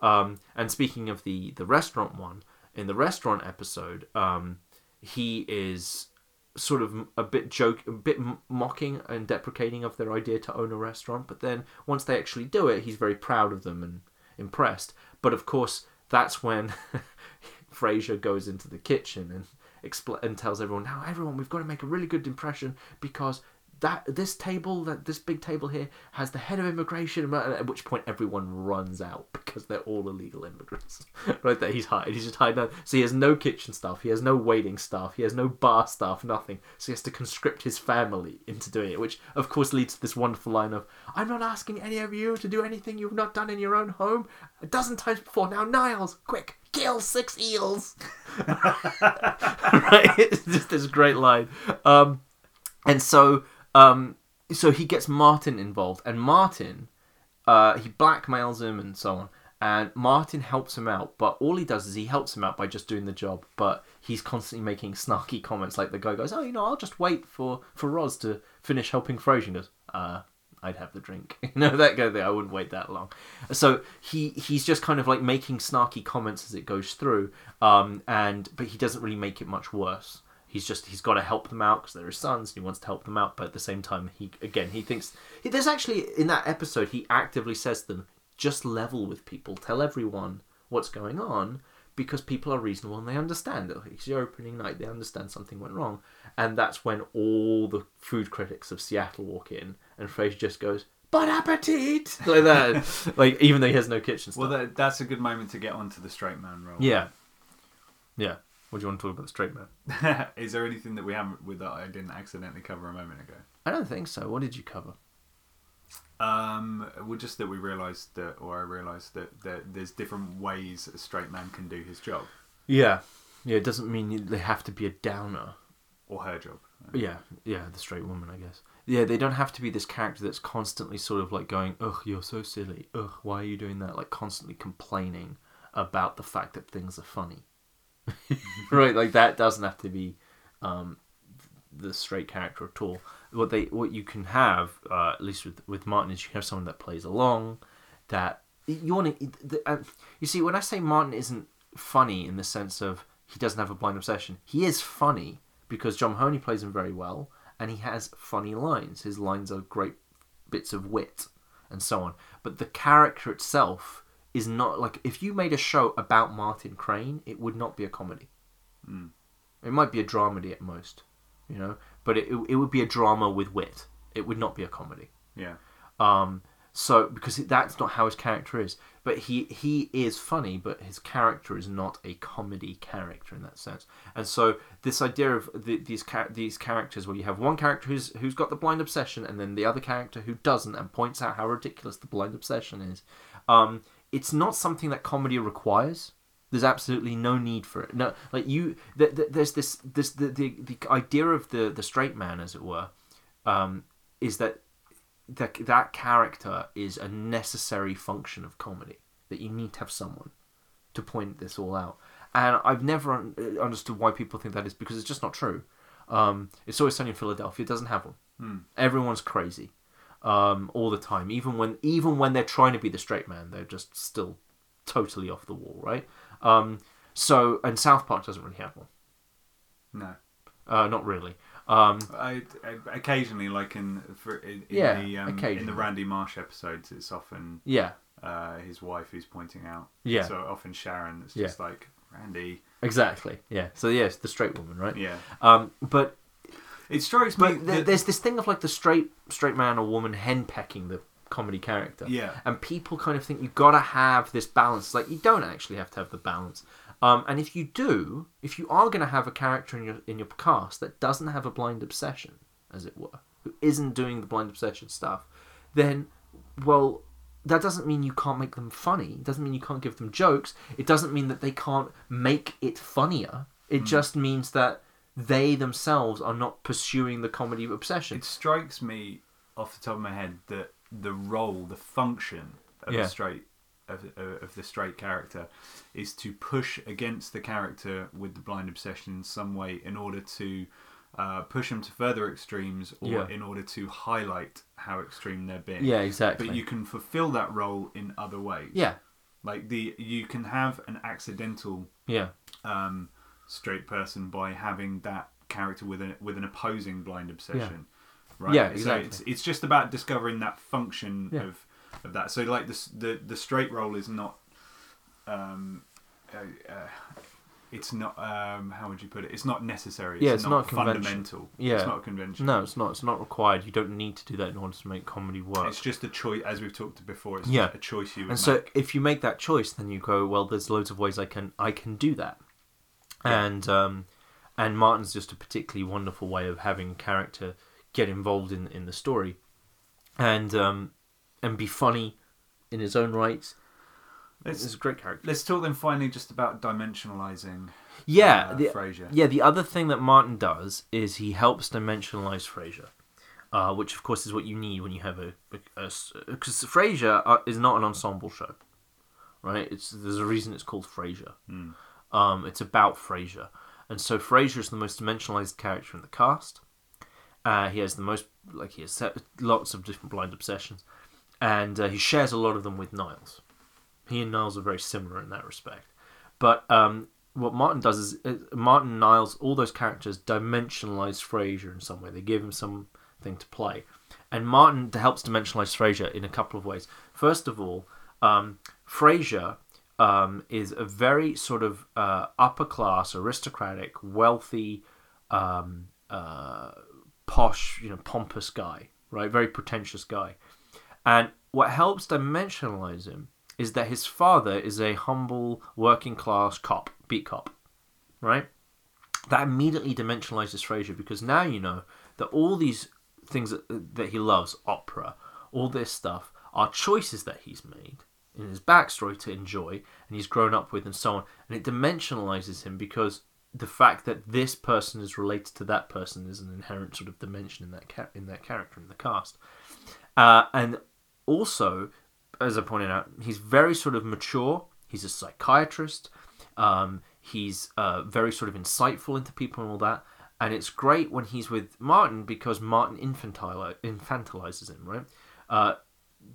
Um, and speaking of the the restaurant one, in the restaurant episode, um, he is sort of a bit joke, a bit mocking and deprecating of their idea to own a restaurant. But then once they actually do it, he's very proud of them and impressed. But of course, that's when Frasier goes into the kitchen and expl- and tells everyone, "Now, everyone, we've got to make a really good impression because." That this table, that this big table here, has the head of immigration. At which point, everyone runs out because they're all illegal immigrants. right there, he's hiding. He's just hiding. out. So he has no kitchen staff. He has no waiting staff. He has no bar staff. Nothing. So he has to conscript his family into doing it, which of course leads to this wonderful line of, "I'm not asking any of you to do anything you've not done in your own home a dozen times before. Now, Niles, quick, kill six eels." right? It's just this great line. Um, and so, um, so he gets Martin involved, and Martin, uh, he blackmails him and so on. And Martin helps him out, but all he does is he helps him out by just doing the job. But he's constantly making snarky comments, like the guy goes, "Oh, you know, I'll just wait for for Roz to finish helping Frasier." And goes, "Uh, I'd have the drink." you know that guy there. I wouldn't wait that long. So he he's just kind of like making snarky comments as it goes through, um, and but he doesn't really make it much worse. He's just he's got to help them out because they're his sons and he wants to help them out. But at the same time, he again he thinks he, there's actually in that episode he actively says to them, just level with people, tell everyone what's going on because people are reasonable and they understand. It's your opening night; they understand something went wrong, and that's when all the food critics of Seattle walk in, and Frasier just goes. Bon appetit! Like that. like, even though he has no kitchen stuff. Well, that, that's a good moment to get onto the straight man role. Yeah. Yeah. What do you want to talk about the straight man? Is there anything that we haven't with that I didn't accidentally cover a moment ago? I don't think so. What did you cover? Um, well, just that we realised that, or I realised that, that there's different ways a straight man can do his job Yeah. Yeah, it doesn't mean they have to be a downer. or her job. Yeah, yeah, the straight woman, I guess. Yeah, they don't have to be this character that's constantly sort of like going, ugh, you're so silly. Ugh, why are you doing that? Like constantly complaining about the fact that things are funny. right, like that doesn't have to be um, the straight character at all. What they, what you can have, uh, at least with with Martin, is you have someone that plays along. That you want to, uh, you see, when I say Martin isn't funny in the sense of he doesn't have a blind obsession, he is funny because John Mahoney plays him very well, and he has funny lines. His lines are great bits of wit and so on. But the character itself is not like if you made a show about Martin Crane, it would not be a comedy. It might be a dramedy at most, you know, but it, it would be a drama with wit. It would not be a comedy. Yeah. Um, so because that's not how his character is. But he he is funny, but his character is not a comedy character in that sense. And so this idea of the, these these characters, where you have one character who's who's got the blind obsession, and then the other character who doesn't, and points out how ridiculous the blind obsession is. Um, it's not something that comedy requires. There's absolutely no need for it. No, like you, th- th- there's this this the, the the idea of the the straight man, as it were, um, is that that that character is a necessary function of comedy. That you need to have someone to point this all out. And I've never un- uh, understood why people think that is because it's just not true. Um, it's always sunny in Philadelphia. It doesn't have one. Everyone's crazy um, all the time. Even when even when they're trying to be the straight man, they're just still totally off the wall, right? Um, so and South Park doesn't really have one. No. Uh, not really. Um, I, I occasionally, like in for in, in Yeah, the um, in the Randy Marsh episodes, it's often yeah, uh, his wife who's pointing out. Yeah. So often Sharon, it's Yeah. just like Randy. exactly. Yeah. So yes, the straight woman, right? Yeah. Um, but It strikes me. but th- that- there's this thing of like the straight straight man or woman henpecking the comedy character. Yeah. And people kind of think you gotta have this balance. Like you don't actually have to have the balance. Um, and if you do, if you are gonna have a character in your in your cast that doesn't have a blind obsession, as it were, who isn't doing the blind obsession stuff, then well that doesn't mean you can't make them funny. It doesn't mean you can't give them jokes. It doesn't mean that they can't make it funnier. It just means that they themselves are not pursuing the comedy obsession. It strikes me off the top of my head that the role, the function of Yeah. the straight of, of the straight character is to push against the character with the blind obsession in some way in order to uh, push them to further extremes or Yeah. in order to highlight how extreme they're being. Yeah, exactly. But you can fulfill that role in other ways. yeah, Like the you can have an accidental yeah, um, straight person by having that character with an with an opposing blind obsession. Right. Yeah, So exactly. it's it's just about discovering that function Yeah. of of that. So like the the the straight role is not. Um, uh, uh, it's not. Um, how would you put it? It's not necessary. Yeah, it's not conventional. fundamental. Yeah. it's not conventional. No, it's not. It's not required. You don't need to do that in order to make comedy work. It's just a choice, as we've talked before. It's Yeah. a choice you and so, make. if you make that choice, then you go, well, there's loads of ways I can I can do that. And um, and Martin's just a particularly wonderful way of having a character get involved in in the story, and um, and be funny in his own right. Let's- It's a great character. Let's talk then finally just about dimensionalizing. Yeah, uh, the, Frasier. yeah. The other thing that Martin does is he helps dimensionalize Frasier, uh, which of course is what you need when you have a because Frasier uh, is not an ensemble show, right? It's there's a reason it's called Frasier. Um, it's about Frasier, and so Frasier is the most dimensionalized character in the cast. Uh, he has the most like he has lots of different blind obsessions, and uh, he shares a lot of them with Niles. He and Niles are very similar in that respect. But um, what Martin does is uh, Martin Niles all those characters dimensionalize Frasier in some way. They give him something to play, and Martin helps dimensionalize Frasier in a couple of ways. First of all, um, Frasier um, is a very sort of uh, upper class, aristocratic, wealthy, um, uh, posh, you know, pompous guy, right? Very pretentious guy. And what helps dimensionalize him is that his father is a humble, working class cop, beat cop, right? That immediately dimensionalizes Frasier because now you know that all these things that, that he loves, opera, all this stuff, are choices that he's made in his backstory to enjoy and he's grown up with and so on. And it dimensionalizes him because the fact that this person is related to that person is an inherent sort of dimension in that ca- in that character in the cast. Uh, and also, as I pointed out, he's very sort of mature. He's a psychiatrist. Um, he's uh, very sort of insightful into people and all that. And it's great when he's with Martin because Martin infantilizes him, right? Uh,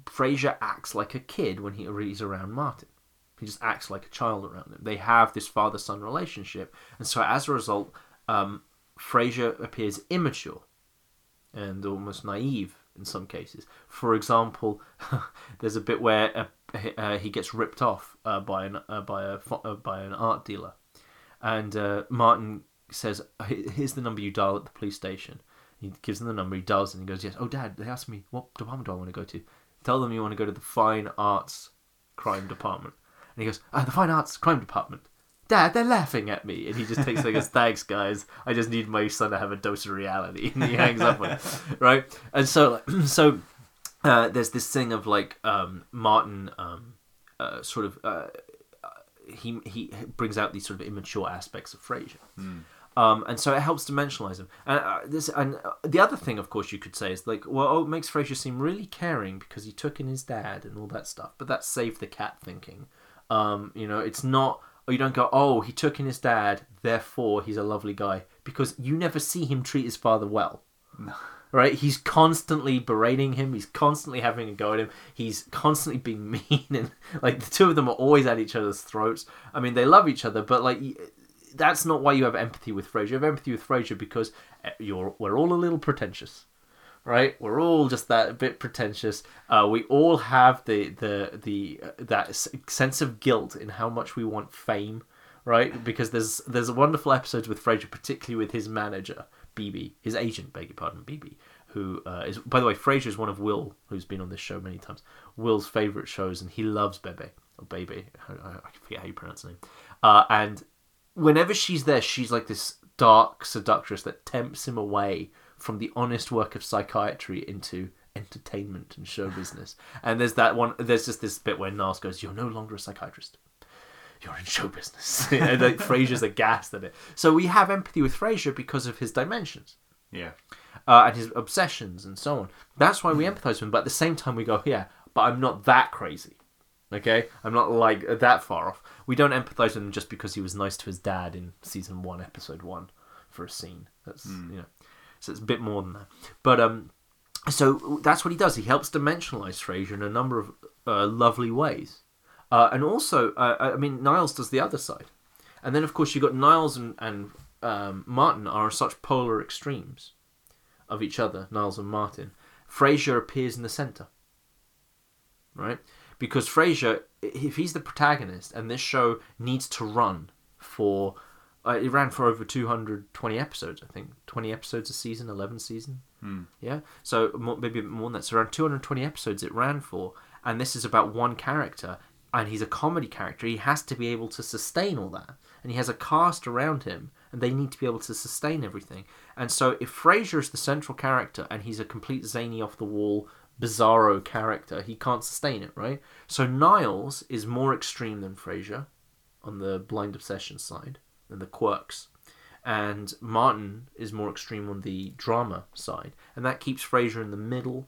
Frasier acts like a kid when he, he's around Martin. He just acts like a child around him. They have this father son relationship. And so as a result, um, Frasier appears immature and almost naive in some cases. For example, there's a bit where uh, uh, he gets ripped off uh, by an uh, by a uh, by an art dealer, and Martin says, "Here's the number you dial at the police station." He gives them the number. He does, and he goes, "Yes, oh, Dad, they asked me what department do I want to go to. Tell them you want to go to the Fine Arts Crime Department." And he goes, "Ah, the Fine Arts Crime Department." Dad, they're laughing at me. And he just takes like, goes, thanks, guys. I just need my son to have a dose of reality. And he hangs up on it, right? And so, so uh, there's this thing of like um, Martin um, uh, sort of uh, he he brings out these sort of immature aspects of Frasier. Um, and so it helps dimensionalize him. And uh, this, and uh, the other thing, of course, you could say is like, well, oh, it makes Frasier seem really caring because he took in his dad and all that stuff. But that's save the cat thinking. Um, you know, it's not. Or you don't go, oh, he took in his dad, therefore he's a lovely guy, because you never see him treat his father well. Right? He's constantly berating him. He's constantly having a go at him. He's constantly being mean, and like the two of them are always at each other's throats. I mean, they love each other, but like that's not why you have empathy with Frasier. You have empathy with Frasier because eh, you're we're all a little pretentious right? We're all just that bit pretentious. Uh, we all have the the the uh, that sense of guilt in how much we want fame, right? Because there's there's a wonderful episodes with Frasier, particularly with his manager Bebe, his agent, beg your pardon, Bebe, who uh, is by the way Frasier is one of Will, who's been on this show many times. Will's favorite shows, and he loves Bebe or Baby. I, I I forget how you pronounce the name. Uh, and whenever she's there, she's like this dark seductress that tempts him away from the honest work of psychiatry into entertainment and show business. And there's that one. There's just this bit where Nas goes, "You're no longer a psychiatrist. You're in show business." and like Frasier's aghast at it. So we have empathy with Frasier because of his dimensions Yeah. uh, and his obsessions and so on. That's why we empathize with him. But at the same time, we go, yeah, but I'm not that crazy. Okay, I'm not like that far off. We don't empathize with him just because he was nice to his dad in season one, episode one, for a scene. That's you know, so it's a bit more than that. But um, so that's what he does. He helps dimensionalize Frasier in a number of uh, lovely ways, uh, and also, uh, I mean, Niles does the other side, and then of course you've got Niles and and um, Martin are such polar extremes of each other, Niles and Martin. Frasier appears in the center, right? Because Frasier, if he's the protagonist, and this show needs to run for, uh, it ran for over two hundred twenty episodes, I think, twenty episodes a season, eleven season, yeah. So more, maybe more than that. So around two hundred twenty episodes it ran for, and this is about one character, and he's a comedy character. He has to be able to sustain all that, and he has a cast around him, and they need to be able to sustain everything. And so if Frasier is the central character, and he's a complete zany off the wall bizarro character, he can't sustain it, right? So Niles is more extreme than Frasier on the blind obsession side than the quirks. And Martin is more extreme on the drama side. And that keeps Frasier in the middle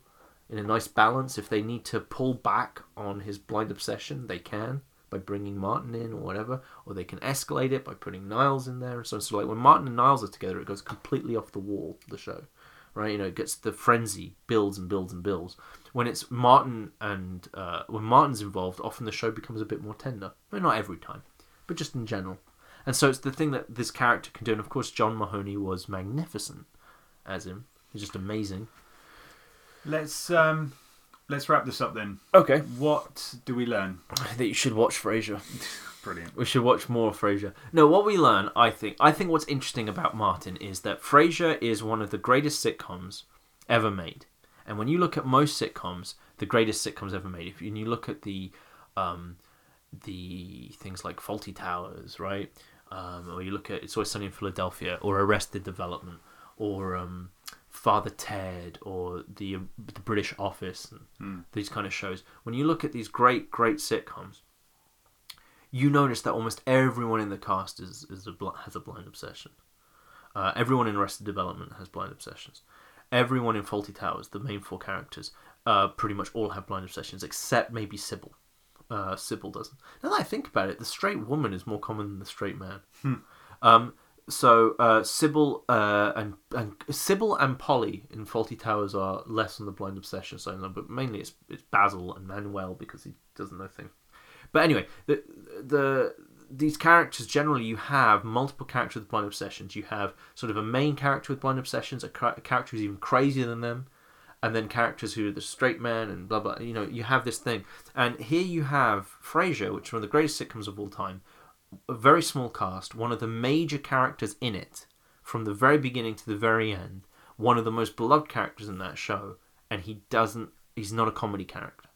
in a nice balance. If they need to pull back on his blind obsession, they can by bringing Martin in or whatever, or they can escalate it by putting Niles in there. So, so like when Martin and Niles are together, it goes completely off the wall. The show, right? You know, it gets the frenzy builds and builds and builds. When it's Martin and uh, when Martin's involved, often the show becomes a bit more tender. Well, not every time, but just in general. And so it's the thing that this character can do. And of course, John Mahoney was magnificent as him. He's just amazing. Let's um, let's wrap this up then. Okay. What do we learn? That you should watch Frasier. Brilliant. We should watch more of Frasier. No, what we learn, I think, I think what's interesting about Martin is that Frasier is one of the greatest sitcoms ever made. And when you look at most sitcoms, the greatest sitcoms ever made, if you, you look at the, um, the things like Fawlty Towers, right, um, or you look at It's Always Sunny in Philadelphia, or Arrested Development, or um, Father Ted, or the the British Office, and these kind of shows. When you look at these great, great sitcoms, you notice that almost everyone in the cast is, is a bl- has a blind obsession. Uh, everyone in Arrested Development has blind obsessions. Everyone in Fawlty Towers, the main four characters, uh, pretty much all have blind obsessions, except maybe Sybil. Uh, Sybil doesn't. Now that I think about it, the straight woman is more common than the straight man. Um, so uh, Sybil uh, and and Sybil and Polly in Fawlty Towers are less on the blind obsession side, but mainly it's it's Basil and Manuel because he doesn't know things. But anyway, the the these characters generally you have multiple characters with blind obsessions. You have sort of a main character with blind obsessions, a, a character who's even crazier than them, and then characters who are the straight man and blah blah. You know, you have this thing, and here you have Frasier, which is one of the greatest sitcoms of all time. A very small cast, one of the major characters in it, from the very beginning to the very end, one of the most beloved characters in that show, and he doesn't. He's not a comedy character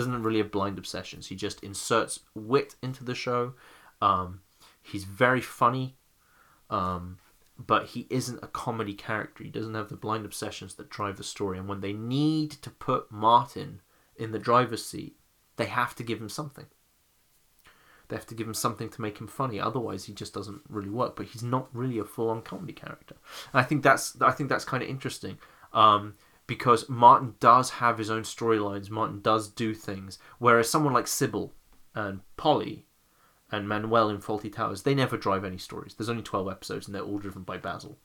doesn't really have blind obsessions. He just inserts wit into the show. Um, he's very funny, um, but he isn't a comedy character. He doesn't have the blind obsessions that drive the story. And when they need to put Martin in the driver's seat, they have to give him something. They have to give him something to make him funny. Otherwise, he just doesn't really work. But he's not really a full-on comedy character. And I think that's I think that's kind of interesting. Um, because Martin does have his own storylines. Martin does do things, whereas someone like Sybil and Polly and Manuel in Fawlty Towers, they never drive any stories. There's only twelve episodes, and they're all driven by Basil,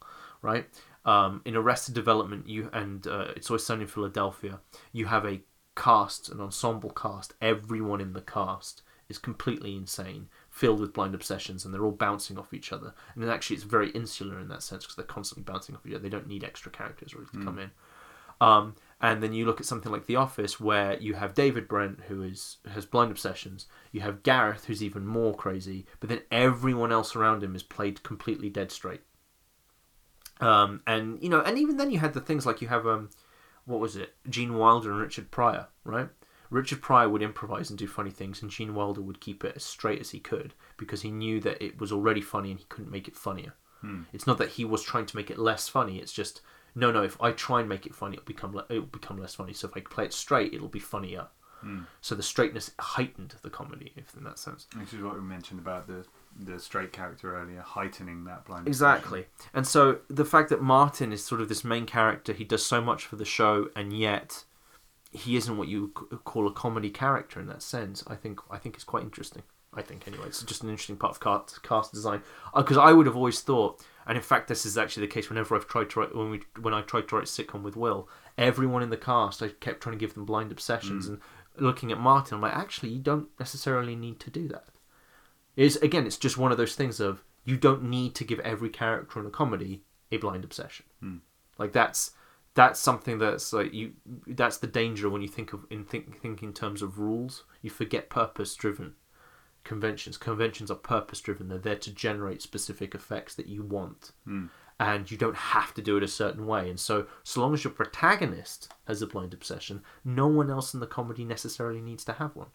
right? Um, in Arrested Development, you and uh, It's Always Sunny in Philadelphia, you have a cast, an ensemble cast. Everyone in the cast is completely insane, filled with blind obsessions, and they're all bouncing off each other. And then actually, it's very insular in that sense because they're constantly bouncing off each other. They don't need extra characters really to come in. Um, and then you look at something like The Office, where you have David Brent, who is has blind obsessions. You have Gareth, who's even more crazy. But then everyone else around him is played completely dead straight. Um, and you know, and even then you had the things like you have um, what was it, Gene Wilder and Richard Pryor, right? Richard Pryor would improvise and do funny things, and Gene Wilder would keep it as straight as he could because he knew that it was already funny and he couldn't make it funnier. It's not that he was trying to make it less funny. It's just no, no. If I try and make it funny, it'll become le- it'll become less funny. So if I play it straight, it'll be funnier. Hmm. So the straightness heightened the comedy, if in that sense. Which is what we mentioned about the the straight character earlier, heightening that blind. Exactly. And so the fact that Martin is sort of this main character, he does so much for the show, and yet he isn't what you call a comedy character in that sense. I think I think it's quite interesting. I think anyway, it's just an interesting part of cast, cast design uh, because I would have always thought, and in fact, this is actually the case. Whenever I've tried to write when we when I tried to write sitcom with Will, everyone in the cast I kept trying to give them blind obsessions hmm. and looking at Martin, I'm like, actually, you don't necessarily need to do that. Is again, it's just one of those things of you don't need to give every character in a comedy a blind obsession. Hmm. Like that's that's something that's like you. That's the danger when you think of in think think in terms of rules. You forget purpose driven conventions. Conventions are purpose driven. They're there to generate specific effects that you want, and you don't have to do it a certain way. And so, so long as your protagonist has a blind obsession, no one else in the comedy necessarily needs to have one.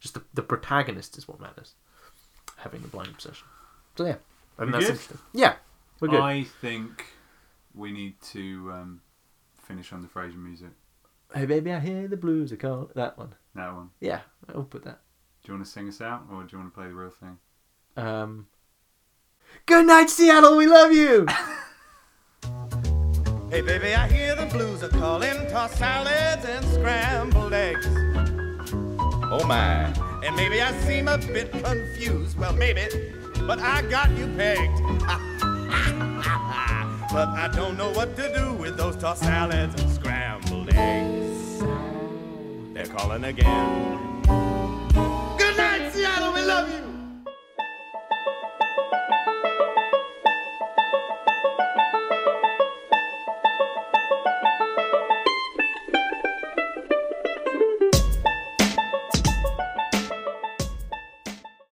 Just the, the protagonist is what matters. Having a blind obsession. So yeah, I mean that's good? interesting. Yeah, we're good. I think we need to um, finish on the Frasier music. Hey baby, I hear the blues are called. That one. That one. Yeah, I'll put that. Do you want to sing us out, or do you want to play the real thing? Um. Good night, Seattle. We love you. Hey, baby, I hear the blues are calling, tossed salads and scrambled eggs. Oh my. And maybe I seem a bit confused. Well, maybe, but I got you pegged. but I don't know what to do with those tossed salads and scrambled eggs. They're calling again.